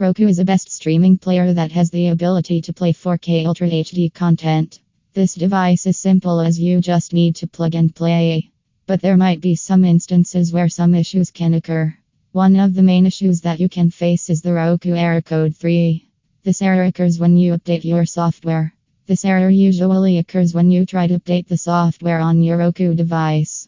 Roku is the best streaming player that has the ability to play 4K Ultra HD content. This device is simple as you just need to plug and play. But there might be some instances where some issues can occur. One of the main issues that you can face is the Roku error code 3. This error occurs when you update your software. This error usually occurs when you try to update the software on your Roku device.